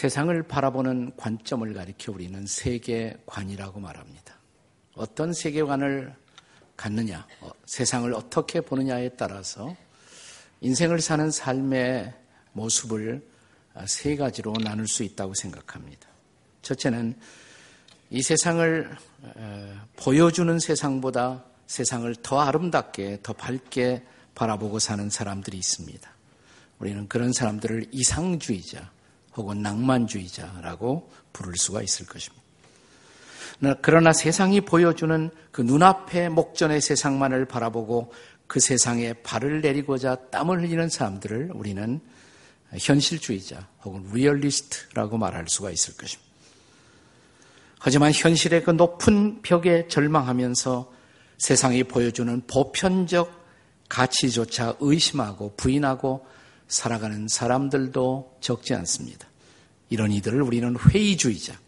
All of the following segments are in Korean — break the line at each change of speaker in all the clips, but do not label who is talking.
세상을 바라보는 관점을 가리켜 우리는 세계관이라고 말합니다. 어떤 세계관을 갖느냐, 어, 세상을 어떻게 보느냐에 따라서 인생을 사는 삶의 모습을 세 가지로 나눌 수 있다고 생각합니다. 첫째는 이 세상을 보여주는 세상보다 세상을 더 아름답게, 더 밝게 바라보고 사는 사람들이 있습니다. 우리는 그런 사람들을 이상주의자 혹은 낭만주의자라고 부를 수가 있을 것입니다. 그러나 세상이 보여주는 그 눈앞의 목전의 세상만을 바라보고 그 세상에 발을 내리고자 땀을 흘리는 사람들을 우리는 현실주의자 혹은 리얼리스트라고 말할 수가 있을 것입니다. 하지만 현실의 그 높은 벽에 절망하면서 세상이 보여주는 보편적 가치조차 의심하고 부인하고 살아가는 사람들도 적지 않습니다. 이런 이들을 우리는 회의주의자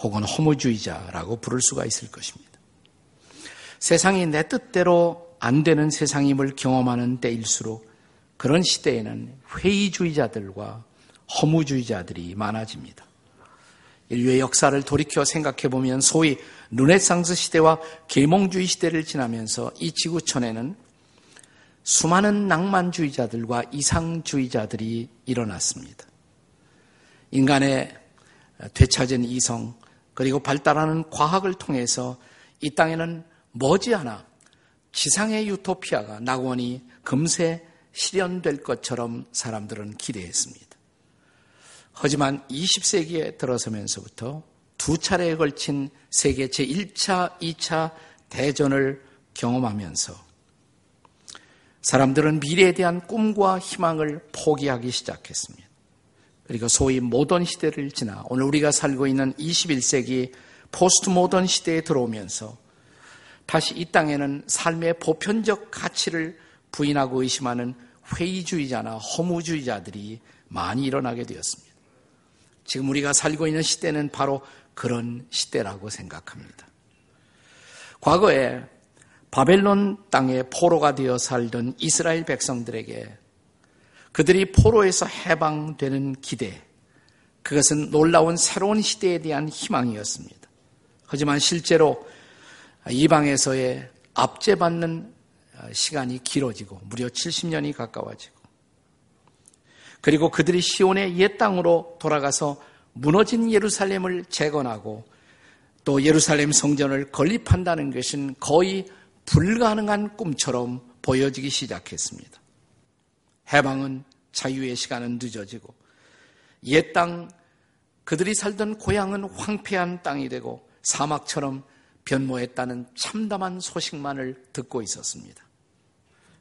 혹은 허무주의자라고 부를 수가 있을 것입니다. 세상이 내 뜻대로 안 되는 세상임을 경험하는 때일수록 그런 시대에는 회의주의자들과 허무주의자들이 많아집니다. 인류의 역사를 돌이켜 생각해 보면 소위 르네상스 시대와 계몽주의 시대를 지나면서 이 지구촌에는 수많은 낭만주의자들과 이상주의자들이 일어났습니다. 인간의 되찾은 이성 그리고 발달하는 과학을 통해서 이 땅에는 머지않아 지상의 유토피아가 낙원이 금세 실현될 것처럼 사람들은 기대했습니다. 하지만 20세기에 들어서면서부터 두 차례에 걸친 세계 제1차, 2차 대전을 경험하면서 사람들은 미래에 대한 꿈과 희망을 포기하기 시작했습니다. 그리고 소위 모던 시대를 지나 오늘 우리가 살고 있는 21세기 포스트 모던 시대에 들어오면서 다시 이 땅에는 삶의 보편적 가치를 부인하고 의심하는 회의주의자나 허무주의자들이 많이 일어나게 되었습니다. 지금 우리가 살고 있는 시대는 바로 그런 시대라고 생각합니다. 과거에 바벨론 땅에 포로가 되어 살던 이스라엘 백성들에게 그들이 포로에서 해방되는 기대, 그것은 놀라운 새로운 시대에 대한 희망이었습니다. 하지만 실제로 이방에서의 압제받는 시간이 길어지고 무려 70년이 가까워지고 그리고 그들이 시온의 옛 땅으로 돌아가서 무너진 예루살렘을 재건하고 또 예루살렘 성전을 건립한다는 것은 거의 불가능한 꿈처럼 보여지기 시작했습니다. 해방은 자유의 시간은 늦어지고 옛 땅 그들이 살던 고향은 황폐한 땅이 되고 사막처럼 변모했다는 참담한 소식만을 듣고 있었습니다.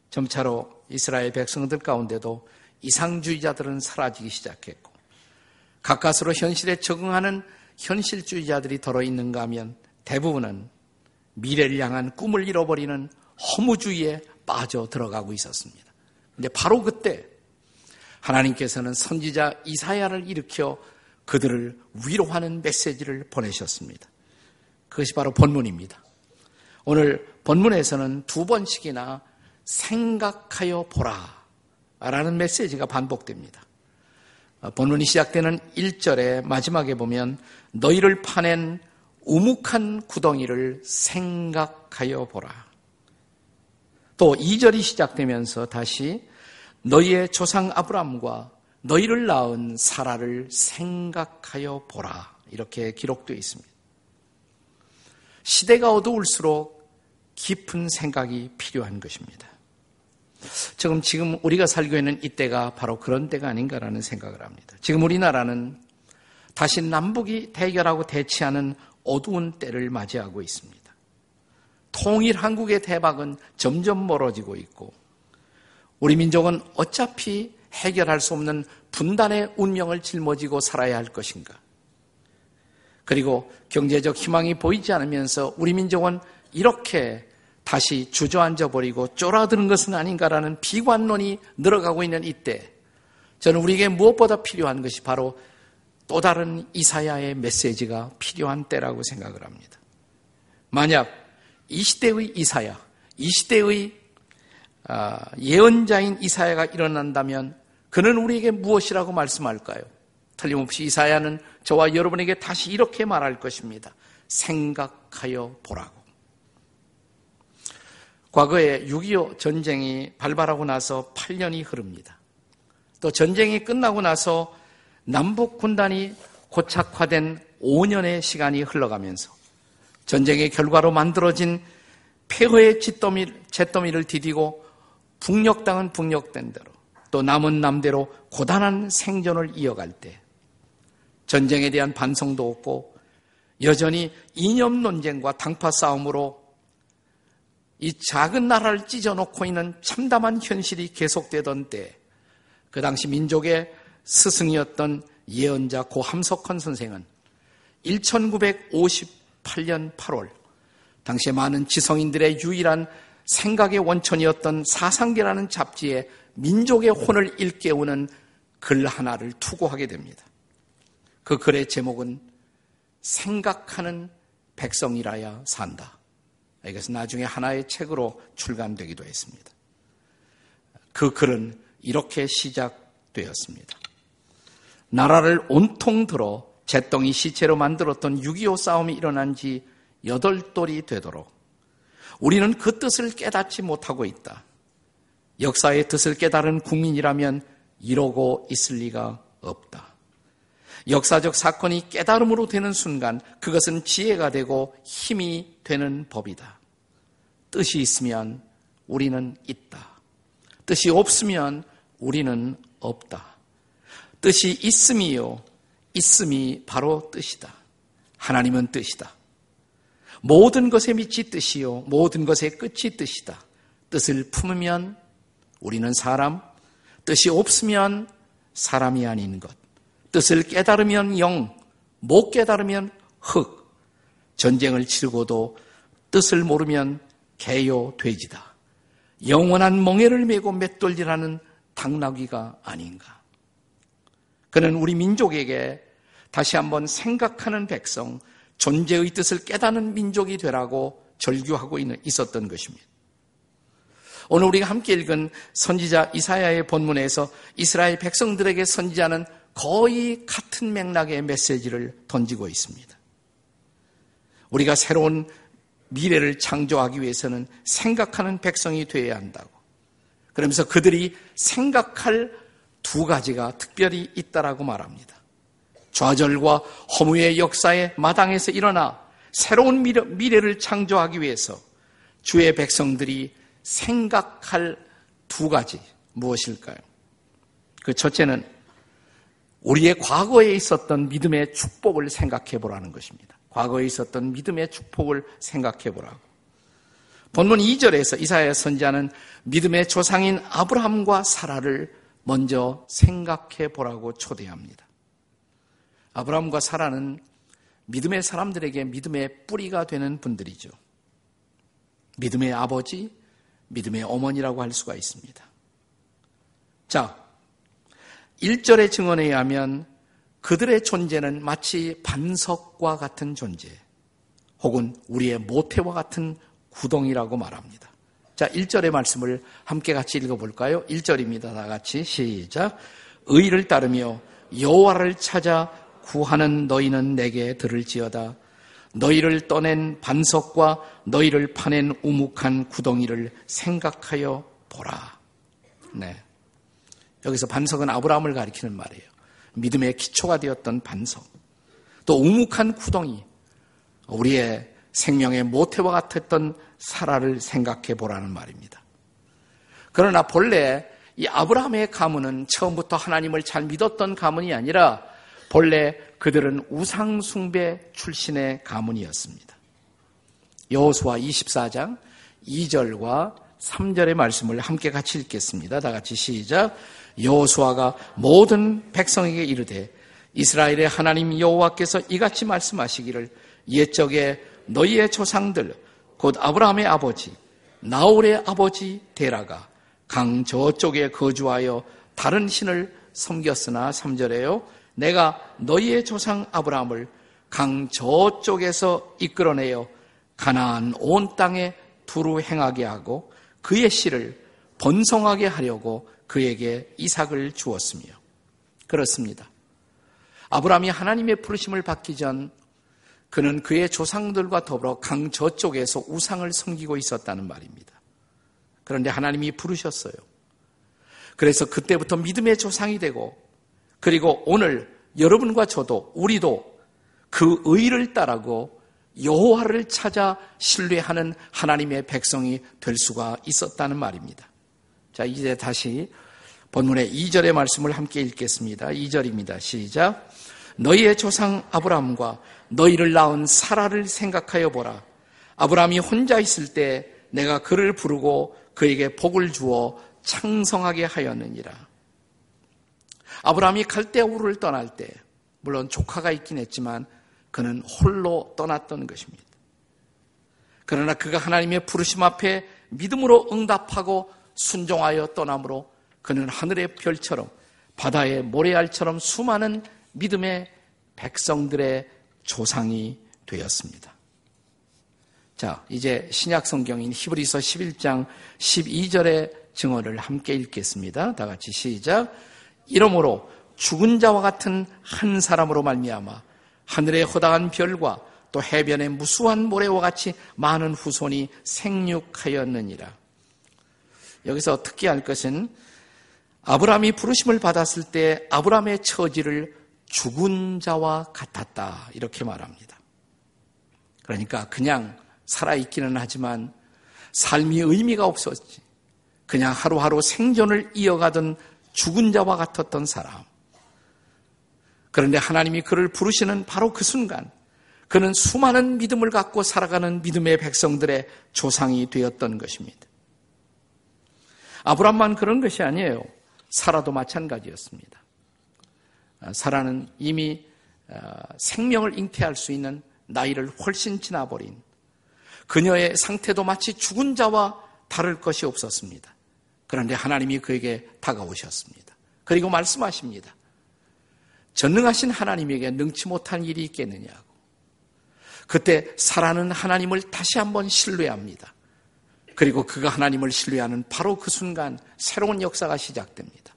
점차로 이스라엘 백성들 가운데도 이상주의자들은 사라지기 시작했고 가까스로 현실에 적응하는 현실주의자들이 덜어 있는가 하면 대부분은 미래를 향한 꿈을 잃어버리는 허무주의에 빠져 들어가고 있었습니다. 근데 바로 그때 하나님께서는 선지자 이사야를 일으켜 그들을 위로하는 메시지를 보내셨습니다. 그것이 바로 본문입니다. 오늘 본문에서는 두 번씩이나 생각하여 보라 라는 메시지가 반복됩니다. 어, 본문이 시작되는 1절의 마지막에 보면 너희를 파낸 우묵한 구덩이를 생각하여 보라. 또 2절이 시작되면서 다시 너희의 조상 아브람과 너희를 낳은 사라를 생각하여 보라. 이렇게 기록되어 있습니다. 시대가 어두울수록 깊은 생각이 필요한 것입니다. 지금, 지금 우리가 살고 있는 이때가 바로 그런 때가 아닌가라는 생각을 합니다. 지금 우리나라는 다시 남북이 대결하고 대치하는 어두운 때를 맞이하고 있습니다. 통일 한국의 대박은 점점 멀어지고 있고 우리 민족은 어차피 해결할 수 없는 분단의 운명을 짊어지고 살아야 할 것인가? 그리고 경제적 희망이 보이지 않으면서 우리 민족은 이렇게 다시 주저앉아 버리고 쫄아드는 것은 아닌가라는 비관론이 늘어가고 있는 이때 저는 우리에게 무엇보다 필요한 것이 바로 또 다른 이사야의 메시지가 필요한 때라고 생각을 합니다. 만약 이 시대의 이사야, 이 시대의 아, 예언자인 이사야가 일어난다면 그는 우리에게 무엇이라고 말씀할까요? 틀림없이 이사야는 저와 여러분에게 다시 이렇게 말할 것입니다. 생각하여 보라고. 과거에 6.25 전쟁이 발발하고 나서 8년이 흐릅니다. 또 전쟁이 끝나고 나서 남북 군단이 고착화된 5년의 시간이 흘러가면서 전쟁의 결과로 만들어진 폐허의 잿더미, 잿더미를 디디고 북녘 땅은 북녘된 대로 또 남은 남대로 고단한 생존을 이어갈 때 전쟁에 대한 반성도 없고 여전히 이념 논쟁과 당파 싸움으로 이 작은 나라를 찢어놓고 있는 참담한 현실이 계속되던 때, 그 당시 민족의 스승이었던 예언자 고함석헌 선생은 1958년 8월, 당시에 많은 지성인들의 유일한 생각의 원천이었던 사상계라는 잡지에 민족의 혼을 일깨우는 글 하나를 투고하게 됩니다. 그 글의 제목은 생각하는 백성이라야 산다. 이것은 나중에 하나의 책으로 출간되기도 했습니다. 그 글은 이렇게 시작되었습니다. 나라를 온통 들어 잿덩이 시체로 만들었던 6.25 싸움이 일어난 지 여덟 돌이 되도록 우리는 그 뜻을 깨닫지 못하고 있다. 역사의 뜻을 깨달은 국민이라면 이러고 있을 리가 없다. 역사적 사건이 깨달음으로 되는 순간 그것은 지혜가 되고 힘이 되는 법이다. 뜻이 있으면 우리는 있다. 뜻이 없으면 우리는 없다. 뜻이 있음이요. 있음이 바로 뜻이다. 하나님은 뜻이다. 모든 것의 밑이 뜻이요. 모든 것의 끝이 뜻이다. 뜻을 품으면 우리는 사람, 뜻이 없으면 사람이 아닌 것. 뜻을 깨달으면 영, 못 깨달으면 흙. 전쟁을 치르고도 뜻을 모르면 개요 돼지다. 영원한 멍해를 메고 맷돌리라는 당나귀가 아닌가. 그는 우리 민족에게 다시 한번 생각하는 백성, 존재의 뜻을 깨닫는 민족이 되라고 절규하고 있었던 것입니다. 오늘 우리가 함께 읽은 선지자 이사야의 본문에서 이스라엘 백성들에게 선지자는 거의 같은 맥락의 메시지를 던지고 있습니다. 우리가 새로운 미래를 창조하기 위해서는 생각하는 백성이 되어야 한다고. 그러면서 그들이 생각할 두 가지가 특별히 있다라고 말합니다. 좌절과 허무의 역사의 마당에서 일어나 새로운 미래를 창조하기 위해서 주의 백성들이 생각할 두 가지 무엇일까요? 그 첫째는 우리의 과거에 있었던 믿음의 축복을 생각해 보라는 것입니다. 과거에 있었던 믿음의 축복을 생각해 보라고. 본문 2절에서 이사야 선지자는 믿음의 조상인 아브라함과 사라를 먼저 생각해 보라고 초대합니다. 아브라함과 사라는 믿음의 사람들에게 믿음의 뿌리가 되는 분들이죠. 믿음의 아버지, 믿음의 어머니라고 할 수가 있습니다. 자, 1절의 증언에 의하면 그들의 존재는 마치 반석과 같은 존재, 혹은 우리의 모태와 같은 구덩이라고 말합니다. 자, 1절의 말씀을 함께 같이 읽어볼까요? 1절입니다. 다 같이 시작. 의를 따르며 여호와를 찾아 구하는 너희는 내게 들을지어다. 너희를 떠낸 반석과 너희를 파낸 우묵한 구덩이를 생각하여 보라. 네. 여기서 반석은 아브라함을 가리키는 말이에요. 믿음의 기초가 되었던 반석. 또 우묵한 구덩이. 우리의 생명의 모태와 같았던 사라를 생각해 보라는 말입니다. 그러나 본래 이 아브라함의 가문은 처음부터 하나님을 잘 믿었던 가문이 아니라 본래 그들은 우상숭배 출신의 가문이었습니다. 여호수아 24장 2절과 3절의 말씀을 함께 같이 읽겠습니다. 다 같이 시작. 여호수아가 모든 백성에게 이르되 이스라엘의 하나님 여호와께서 이같이 말씀하시기를 옛적에 너희의 조상들 곧 아브라함의 아버지 나홀의 아버지 데라가 강 저쪽에 거주하여 다른 신을 섬겼으나 3절에요 내가 너희의 조상 아브라함을 강 저쪽에서 이끌어내어 가나안 온 땅에 두루 행하게 하고 그의 씨를 번성하게 하려고 그에게 이삭을 주었으며 그렇습니다. 아브라함이 하나님의 부르심을 받기 전 그는 그의 조상들과 더불어 강 저쪽에서 우상을 섬기고 있었다는 말입니다. 그런데 하나님이 부르셨어요. 그래서 그때부터 믿음의 조상이 되고 그리고 오늘 여러분과 저도 우리도 그 의를 따라고 여호와를 찾아 신뢰하는 하나님의 백성이 될 수가 있었다는 말입니다. 자, 이제 다시 본문의 2절의 말씀을 함께 읽겠습니다. 2절입니다. 시작. 너희의 조상 아브라함과 너희를 낳은 사라를 생각하여 보라. 아브라함이 혼자 있을 때 내가 그를 부르고 그에게 복을 주어 창성하게 하였느니라. 아브라함이 갈대우를 떠날 때 물론 조카가 있긴 했지만 그는 홀로 떠났던 것입니다. 그러나 그가 하나님의 부르심 앞에 믿음으로 응답하고 순종하여 떠남으로 그는 하늘의 별처럼 바다의 모래알처럼 수많은 믿음의 백성들의 조상이 되었습니다. 자, 이제 신약 성경인 히브리서 11장 12절의 증언을 함께 읽겠습니다. 다 같이 시작. 이러므로 죽은 자와 같은 한 사람으로 말미암아 하늘의 허다한 별과 또 해변의 무수한 모래와 같이 많은 후손이 생육하였느니라. 여기서 특기할 것은 아브라함이 부르심을 받았을 때 아브라함의 처지를 죽은 자와 같았다. 이렇게 말합니다. 그러니까 그냥 살아있기는 하지만 삶이 의미가 없었지. 그냥 하루하루 생존을 이어가던 죽은 자와 같았던 사람. 그런데 하나님이 그를 부르시는 바로 그 순간 그는 수많은 믿음을 갖고 살아가는 믿음의 백성들의 조상이 되었던 것입니다. 아브람만 그런 것이 아니에요. 사라도 마찬가지였습니다. 아, 사라는 이미 아, 생명을 잉태할 수 있는 나이를 훨씬 지나버린 그녀의 상태도 마치 죽은 자와 다를 것이 없었습니다. 그런데 하나님이 그에게 다가오셨습니다. 그리고 말씀하십니다. 전능하신 하나님에게 능치 못한 일이 있겠느냐고. 그때 사라는 하나님을 다시 한번 신뢰합니다. 그리고 그가 하나님을 신뢰하는 바로 그 순간 새로운 역사가 시작됩니다.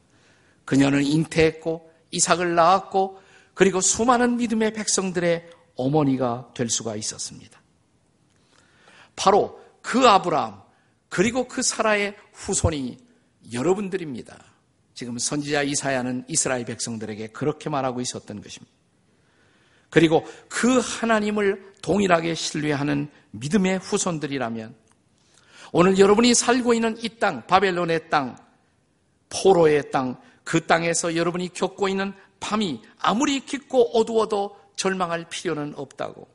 그녀는 잉태했고 이삭을 낳았고 그리고 수많은 믿음의 백성들의 어머니가 될 수가 있었습니다. 바로 그 아브라함 그리고 그 사라의 후손이 여러분들입니다. 지금 선지자 이사야는 이스라엘 백성들에게 그렇게 말하고 있었던 것입니다. 그리고 그 하나님을 동일하게 신뢰하는 믿음의 후손들이라면 오늘 여러분이 살고 있는 이 땅, 바벨론의 땅, 포로의 땅, 그 땅에서 여러분이 겪고 있는 밤이 아무리 깊고 어두워도 절망할 필요는 없다고.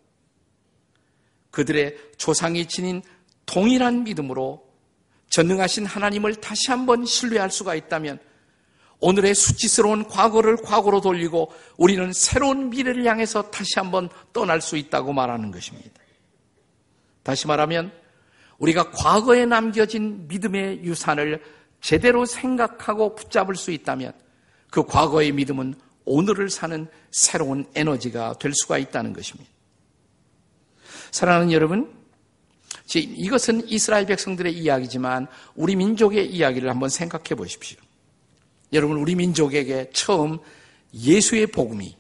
그들의 조상이 지닌 동일한 믿음으로 전능하신 하나님을 다시 한번 신뢰할 수가 있다면 오늘의 수치스러운 과거를 과거로 돌리고 우리는 새로운 미래를 향해서 다시 한번 떠날 수 있다고 말하는 것입니다. 다시 말하면 우리가 과거에 남겨진 믿음의 유산을 제대로 생각하고 붙잡을 수 있다면 그 과거의 믿음은 오늘을 사는 새로운 에너지가 될 수가 있다는 것입니다. 사랑하는 여러분, 이것은 이스라엘 백성들의 이야기지만 우리 민족의 이야기를 한번 생각해 보십시오. 여러분, 우리 민족에게 처음 예수의 복음이,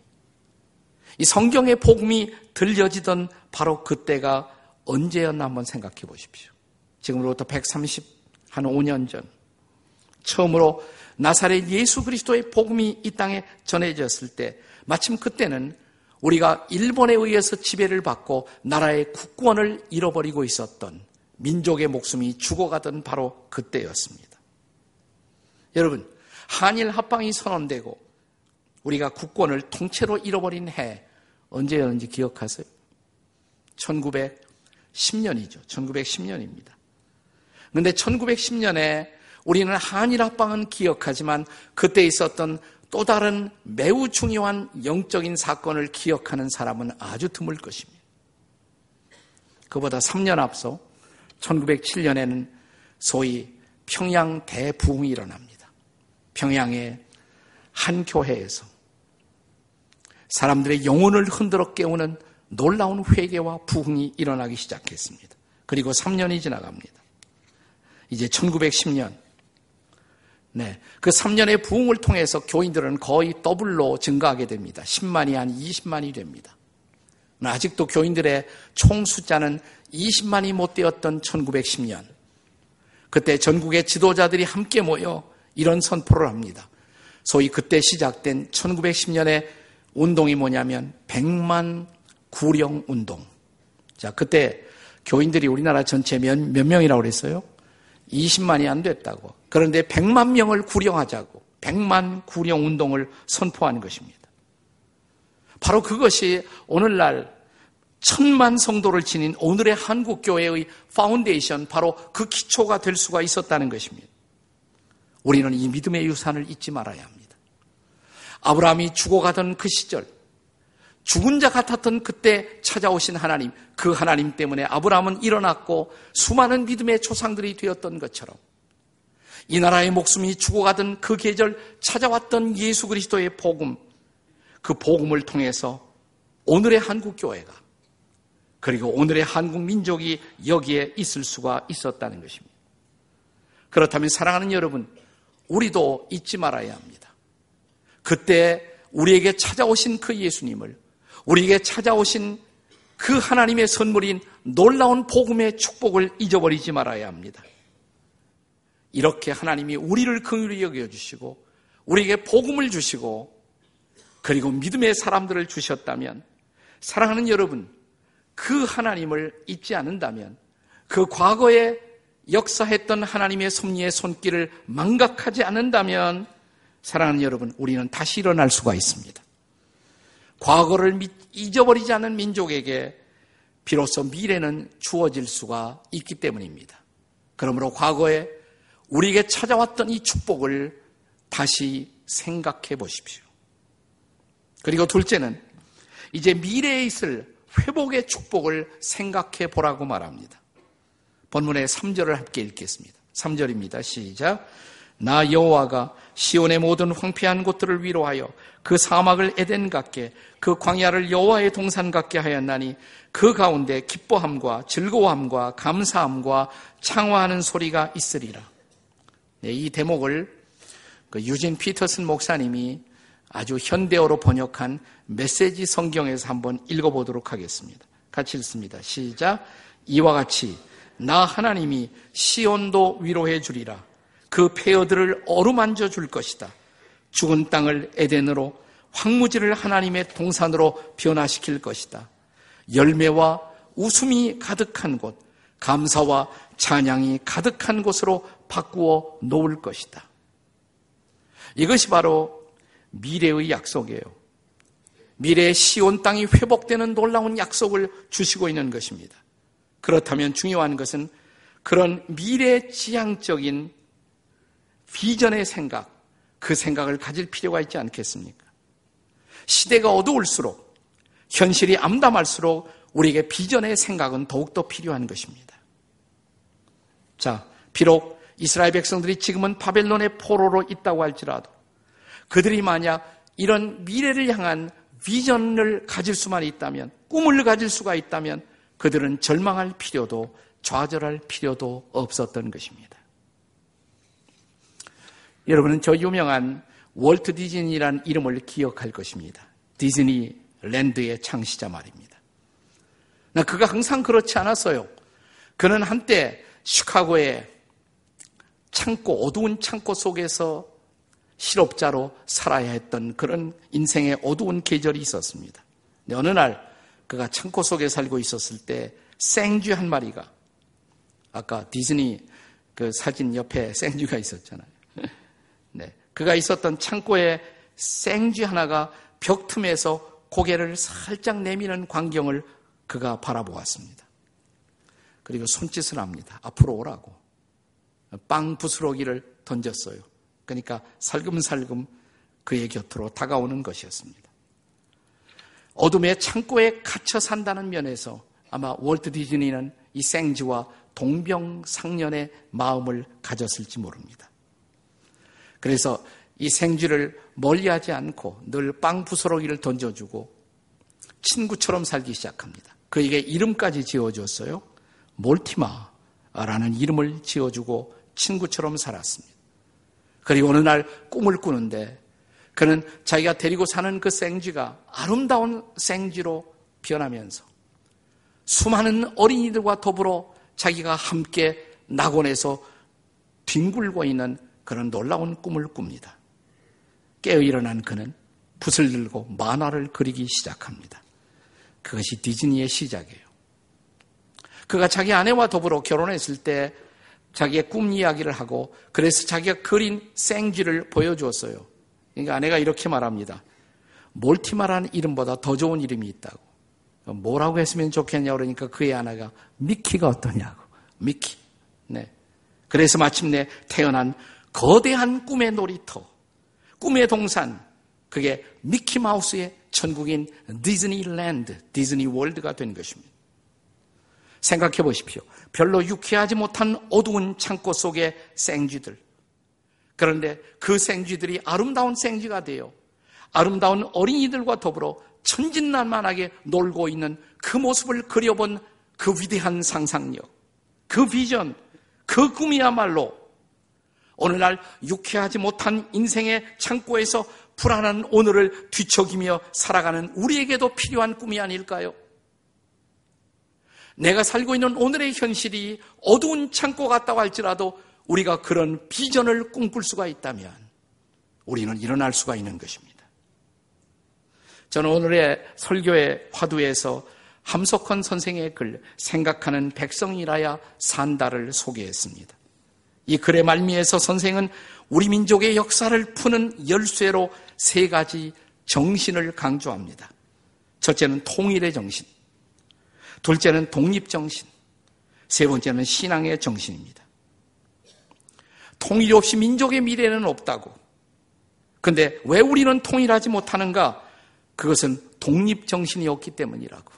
이 성경의 복음이 들려지던 바로 그때가 언제였나 한번 생각해 보십시오. 지금으로부터 130, 한 5년 전, 처음으로 나사렛 예수 그리스도의 복음이 이 땅에 전해졌을 때, 마침 그때는 우리가 일본에 의해서 지배를 받고 나라의 국권을 잃어버리고 있었던 민족의 목숨이 죽어가던 바로 그때였습니다. 여러분, 한일 합방이 선언되고 우리가 국권을 통째로 잃어버린 해 언제였는지 기억하세요? 1910년이죠. 1910년입니다. 그런데 1910년에 우리는 한일 합방은 기억하지만 그때 있었던 또 다른 매우 중요한 영적인 사건을 기억하는 사람은 아주 드물 것입니다. 그보다 3년 앞서 1907년에는 소위 평양 대부흥이 일어납니다. 평양의 한 교회에서 사람들의 영혼을 흔들어 깨우는 놀라운 회개와 부흥이 일어나기 시작했습니다. 그리고 3년이 지나갑니다. 이제 1910년 네. 그 3년의 부흥을 통해서 교인들은 거의 더블로 증가하게 됩니다. 10만이 한 20만이 됩니다. 아직도 교인들의 총 숫자는 20만이 못 되었던 1910년. 그때 전국의 지도자들이 함께 모여 이런 선포를 합니다. 소위 그때 시작된 1910년의 운동이 뭐냐면 100만 구령 운동. 자, 그때 교인들이 우리나라 전체 몇, 몇 명이라고 그랬어요? 20만이 안 됐다고. 그런데 100만 명을 구령하자고 100만 구령 운동을 선포하는 것입니다. 바로 그것이 오늘날 천만 성도를 지닌 오늘의 한국 교회의 파운데이션 바로 그 기초가 될 수가 있었다는 것입니다. 우리는 이 믿음의 유산을 잊지 말아야 합니다. 아브라함이 죽어가던 그 시절 죽은 자 같았던 그때 찾아오신 하나님, 그 하나님 때문에 아브라함은 일어났고 수많은 믿음의 조상들이 되었던 것처럼 이 나라의 목숨이 죽어가던 그 계절 찾아왔던 예수 그리스도의 복음, 그 복음을 통해서 오늘의 한국 교회가 그리고 오늘의 한국 민족이 여기에 있을 수가 있었다는 것입니다. 그렇다면 사랑하는 여러분, 우리도 잊지 말아야 합니다. 그때 우리에게 찾아오신 그 예수님을 우리에게 찾아오신 그 하나님의 선물인 놀라운 복음의 축복을 잊어버리지 말아야 합니다. 이렇게 하나님이 우리를 긍휼히 여겨 주시고 우리에게 복음을 주시고 그리고 믿음의 사람들을 주셨다면 사랑하는 여러분 그 하나님을 잊지 않는다면 그 과거에 역사했던 하나님의 섭리의 손길을 망각하지 않는다면 사랑하는 여러분 우리는 다시 일어날 수가 있습니다. 과거를 잊어버리지 않는 민족에게 비로소 미래는 주어질 수가 있기 때문입니다. 그러므로 과거에 우리에게 찾아왔던 이 축복을 다시 생각해 보십시오. 그리고 둘째는 이제 미래에 있을 회복의 축복을 생각해 보라고 말합니다. 본문의 3절을 함께 읽겠습니다. 3절입니다. 시작. 나 여호와가 시온의 모든 황폐한 곳들을 위로하여 그 사막을 에덴 같게 그 광야를 여호와의 동산 같게 하였나니 그 가운데 기뻐함과 즐거움과 감사함과 창화하는 소리가 있으리라. 네, 이 대목을 그 유진 피터슨 목사님이 아주 현대어로 번역한 메시지 성경에서 한번 읽어보도록 하겠습니다. 같이 읽습니다. 시작. 이와 같이 나 하나님이 시온도 위로해 주리라. 그 폐허들을 어루만져 줄 것이다. 죽은 땅을 에덴으로 황무지를 하나님의 동산으로 변화시킬 것이다. 열매와 웃음이 가득한 곳, 감사와 찬양이 가득한 곳으로 바꾸어 놓을 것이다. 이것이 바로 미래의 약속이에요. 미래의 시온 땅이 회복되는 놀라운 약속을 주시고 있는 것입니다. 그렇다면 중요한 것은 그런 미래 지향적인 비전의 생각, 그 생각을 가질 필요가 있지 않겠습니까? 시대가 어두울수록, 현실이 암담할수록 우리에게 비전의 생각은 더욱더 필요한 것입니다. 자, 비록 이스라엘 백성들이 지금은 바벨론의 포로로 있다고 할지라도 그들이 만약 이런 미래를 향한 비전을 가질 수만 있다면, 꿈을 가질 수가 있다면 그들은 절망할 필요도 좌절할 필요도 없었던 것입니다. 여러분은 저 유명한 월트 디즈니라는 이름을 기억할 것입니다. 디즈니 랜드의 창시자 말입니다. 그가 항상 그렇지 않았어요. 그는 한때 시카고의 창고, 어두운 창고 속에서 실업자로 살아야 했던 그런 인생의 어두운 계절이 있었습니다. 어느 날 그가 창고 속에 살고 있었을 때 생쥐 한 마리가 아까 디즈니 그 사진 옆에 생쥐가 있었잖아요. 네. 그가 있었던 창고에 생쥐 하나가 벽 틈에서 고개를 살짝 내미는 광경을 그가 바라보았습니다. 그리고 손짓을 합니다. 앞으로 오라고. 빵 부스러기를 던졌어요. 그러니까 살금살금 그의 곁으로 다가오는 것이었습니다. 어둠의 창고에 갇혀 산다는 면에서 아마 월트 디즈니는 이 생쥐와 동병상련의 마음을 가졌을지 모릅니다. 그래서 이 생쥐를 멀리하지 않고 늘 빵 부스러기를 던져주고 친구처럼 살기 시작합니다. 그에게 이름까지 지어줬어요. 몰티마라는 이름을 지어주고 친구처럼 살았습니다. 그리고 어느 날 꿈을 꾸는데 그는 자기가 데리고 사는 그 생쥐가 아름다운 생쥐로 변하면서 수많은 어린이들과 더불어 자기가 함께 낙원에서 뒹굴고 있는 그런 놀라운 꿈을 꿉니다. 깨어 일어난 그는 붓을 들고 만화를 그리기 시작합니다. 그것이 디즈니의 시작이에요. 그가 자기 아내와 더불어 결혼했을 때 자기의 꿈 이야기를 하고 그래서 자기가 그린 생쥐를 보여주었어요. 그러니까 아내가 이렇게 말합니다. 모티머라는 이름보다 더 좋은 이름이 있다고. 뭐라고 했으면 좋겠냐 그러니까 그의 아내가 미키가 어떠냐고. 미키. 네. 그래서 마침내 태어난 거대한 꿈의 놀이터, 꿈의 동산, 그게 미키마우스의 천국인 디즈니랜드, 디즈니 월드가 된 것입니다. 생각해 보십시오. 별로 유쾌하지 못한 어두운 창고 속의 생쥐들. 그런데 그 생쥐들이 아름다운 생쥐가 되어 아름다운 어린이들과 더불어 천진난만하게 놀고 있는 그 모습을 그려본 그 위대한 상상력, 그 비전, 그 꿈이야말로 오늘날 유쾌하지 못한 인생의 창고에서 불안한 오늘을 뒤척이며 살아가는 우리에게도 필요한 꿈이 아닐까요? 내가 살고 있는 오늘의 현실이 어두운 창고 같다고 할지라도 우리가 그런 비전을 꿈꿀 수가 있다면 우리는 일어날 수가 있는 것입니다. 저는 오늘의 설교의 화두에서 함석헌 선생의 글 생각하는 백성이라야 산다를 소개했습니다. 이 글의 말미에서 선생은 우리 민족의 역사를 푸는 열쇠로 세 가지 정신을 강조합니다. 첫째는 통일의 정신, 둘째는 독립정신, 세 번째는 신앙의 정신입니다. 통일 없이 민족의 미래는 없다고. 근데 왜 우리는 통일하지 못하는가? 그것은 독립정신이 없기 때문이라고.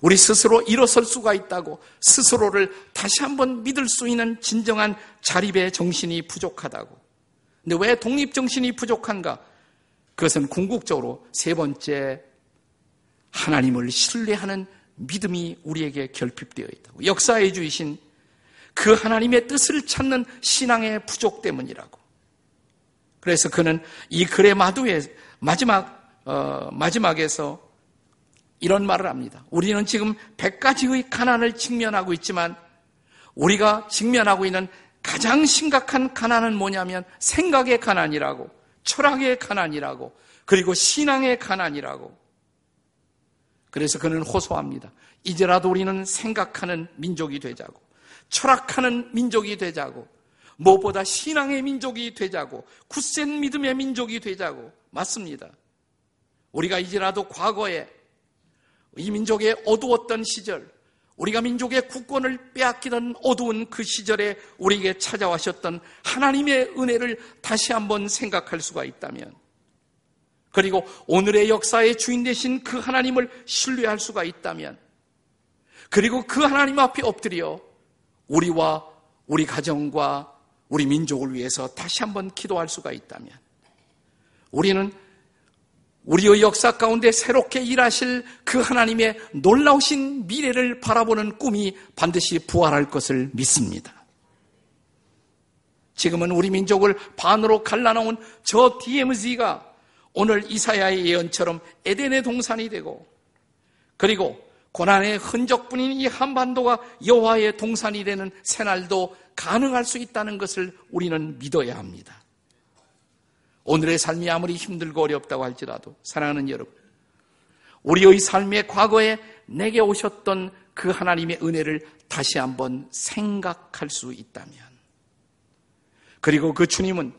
우리 스스로 일어설 수가 있다고 스스로를 다시 한번 믿을 수 있는 진정한 자립의 정신이 부족하다고. 근데 왜 독립정신이 부족한가? 그것은 궁극적으로 세 번째 하나님을 신뢰하는 믿음이 우리에게 결핍되어 있다고. 역사에 주이신 그 하나님의 뜻을 찾는 신앙의 부족 때문이라고. 그래서 그는 이 글의 마두에 마지막 어, 마지막에서 이런 말을 합니다. 우리는 지금 100가지의 가난을 직면하고 있지만 우리가 직면하고 있는 가장 심각한 가난은 뭐냐면 생각의 가난이라고, 철학의 가난이라고, 그리고 신앙의 가난이라고. 그래서 그는 호소합니다. 이제라도 우리는 생각하는 민족이 되자고, 철학하는 민족이 되자고, 무엇보다 신앙의 민족이 되자고, 굳센 믿음의 민족이 되자고, 맞습니다. 우리가 이제라도 과거에 이 민족의 어두웠던 시절, 우리가 민족의 국권을 빼앗기던 어두운 그 시절에 우리에게 찾아와셨던 하나님의 은혜를 다시 한번 생각할 수가 있다면, 그리고 오늘의 역사의 주인 되신 그 하나님을 신뢰할 수가 있다면, 그리고 그 하나님 앞에 엎드려 우리와 우리 가정과 우리 민족을 위해서 다시 한번 기도할 수가 있다면, 우리는 우리의 역사 가운데 새롭게 일하실 그 하나님의 놀라우신 미래를 바라보는 꿈이 반드시 부활할 것을 믿습니다. 지금은 우리 민족을 반으로 갈라놓은 저 DMZ가 오늘 이사야의 예언처럼 에덴의 동산이 되고 그리고 고난의 흔적뿐인 이 한반도가 여호와의 동산이 되는 새날도 가능할 수 있다는 것을 우리는 믿어야 합니다. 오늘의 삶이 아무리 힘들고 어렵다고 할지라도 사랑하는 여러분, 우리의 삶의 과거에 내게 오셨던 그 하나님의 은혜를 다시 한번 생각할 수 있다면, 그리고 그 주님은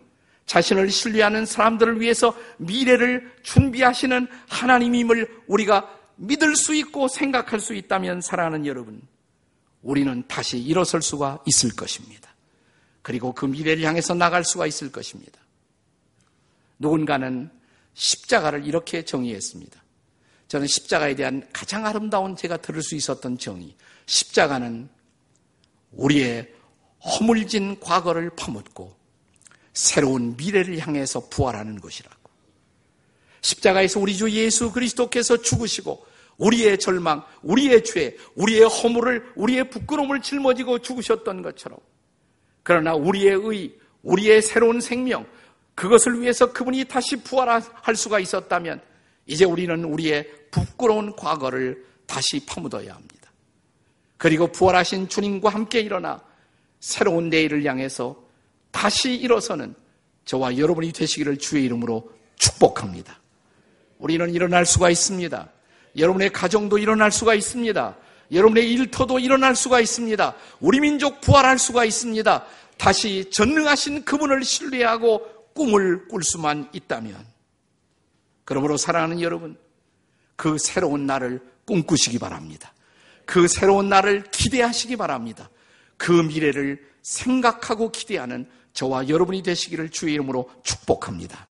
자신을 신뢰하는 사람들을 위해서 미래를 준비하시는 하나님임을 우리가 믿을 수 있고 생각할 수 있다면 사랑하는 여러분, 우리는 다시 일어설 수가 있을 것입니다. 그리고 그 미래를 향해서 나갈 수가 있을 것입니다. 누군가는 십자가를 이렇게 정의했습니다. 저는 십자가에 대한 가장 아름다운 제가 들을 수 있었던 정의. 십자가는 우리의 허물진 과거를 파묻고 새로운 미래를 향해서 부활하는 것이라고. 십자가에서 우리 주 예수 그리스도께서 죽으시고 우리의 절망, 우리의 죄, 우리의 허물을, 우리의 부끄러움을 짊어지고 죽으셨던 것처럼 그러나 우리의 의, 우리의 새로운 생명, 그것을 위해서 그분이 다시 부활할 수가 있었다면 이제 우리는 우리의 부끄러운 과거를 다시 파묻어야 합니다. 그리고 부활하신 주님과 함께 일어나 새로운 내일을 향해서 다시 일어서는 저와 여러분이 되시기를 주의 이름으로 축복합니다. 우리는 일어날 수가 있습니다. 여러분의 가정도 일어날 수가 있습니다. 여러분의 일터도 일어날 수가 있습니다. 우리 민족 부활할 수가 있습니다. 다시 전능하신 그분을 신뢰하고 꿈을 꿀 수만 있다면. 그러므로 사랑하는 여러분, 그 새로운 날을 꿈꾸시기 바랍니다. 그 새로운 날을 기대하시기 바랍니다. 그 미래를 생각하고 기대하는 저와 여러분이 되시기를 주의 이름으로 축복합니다.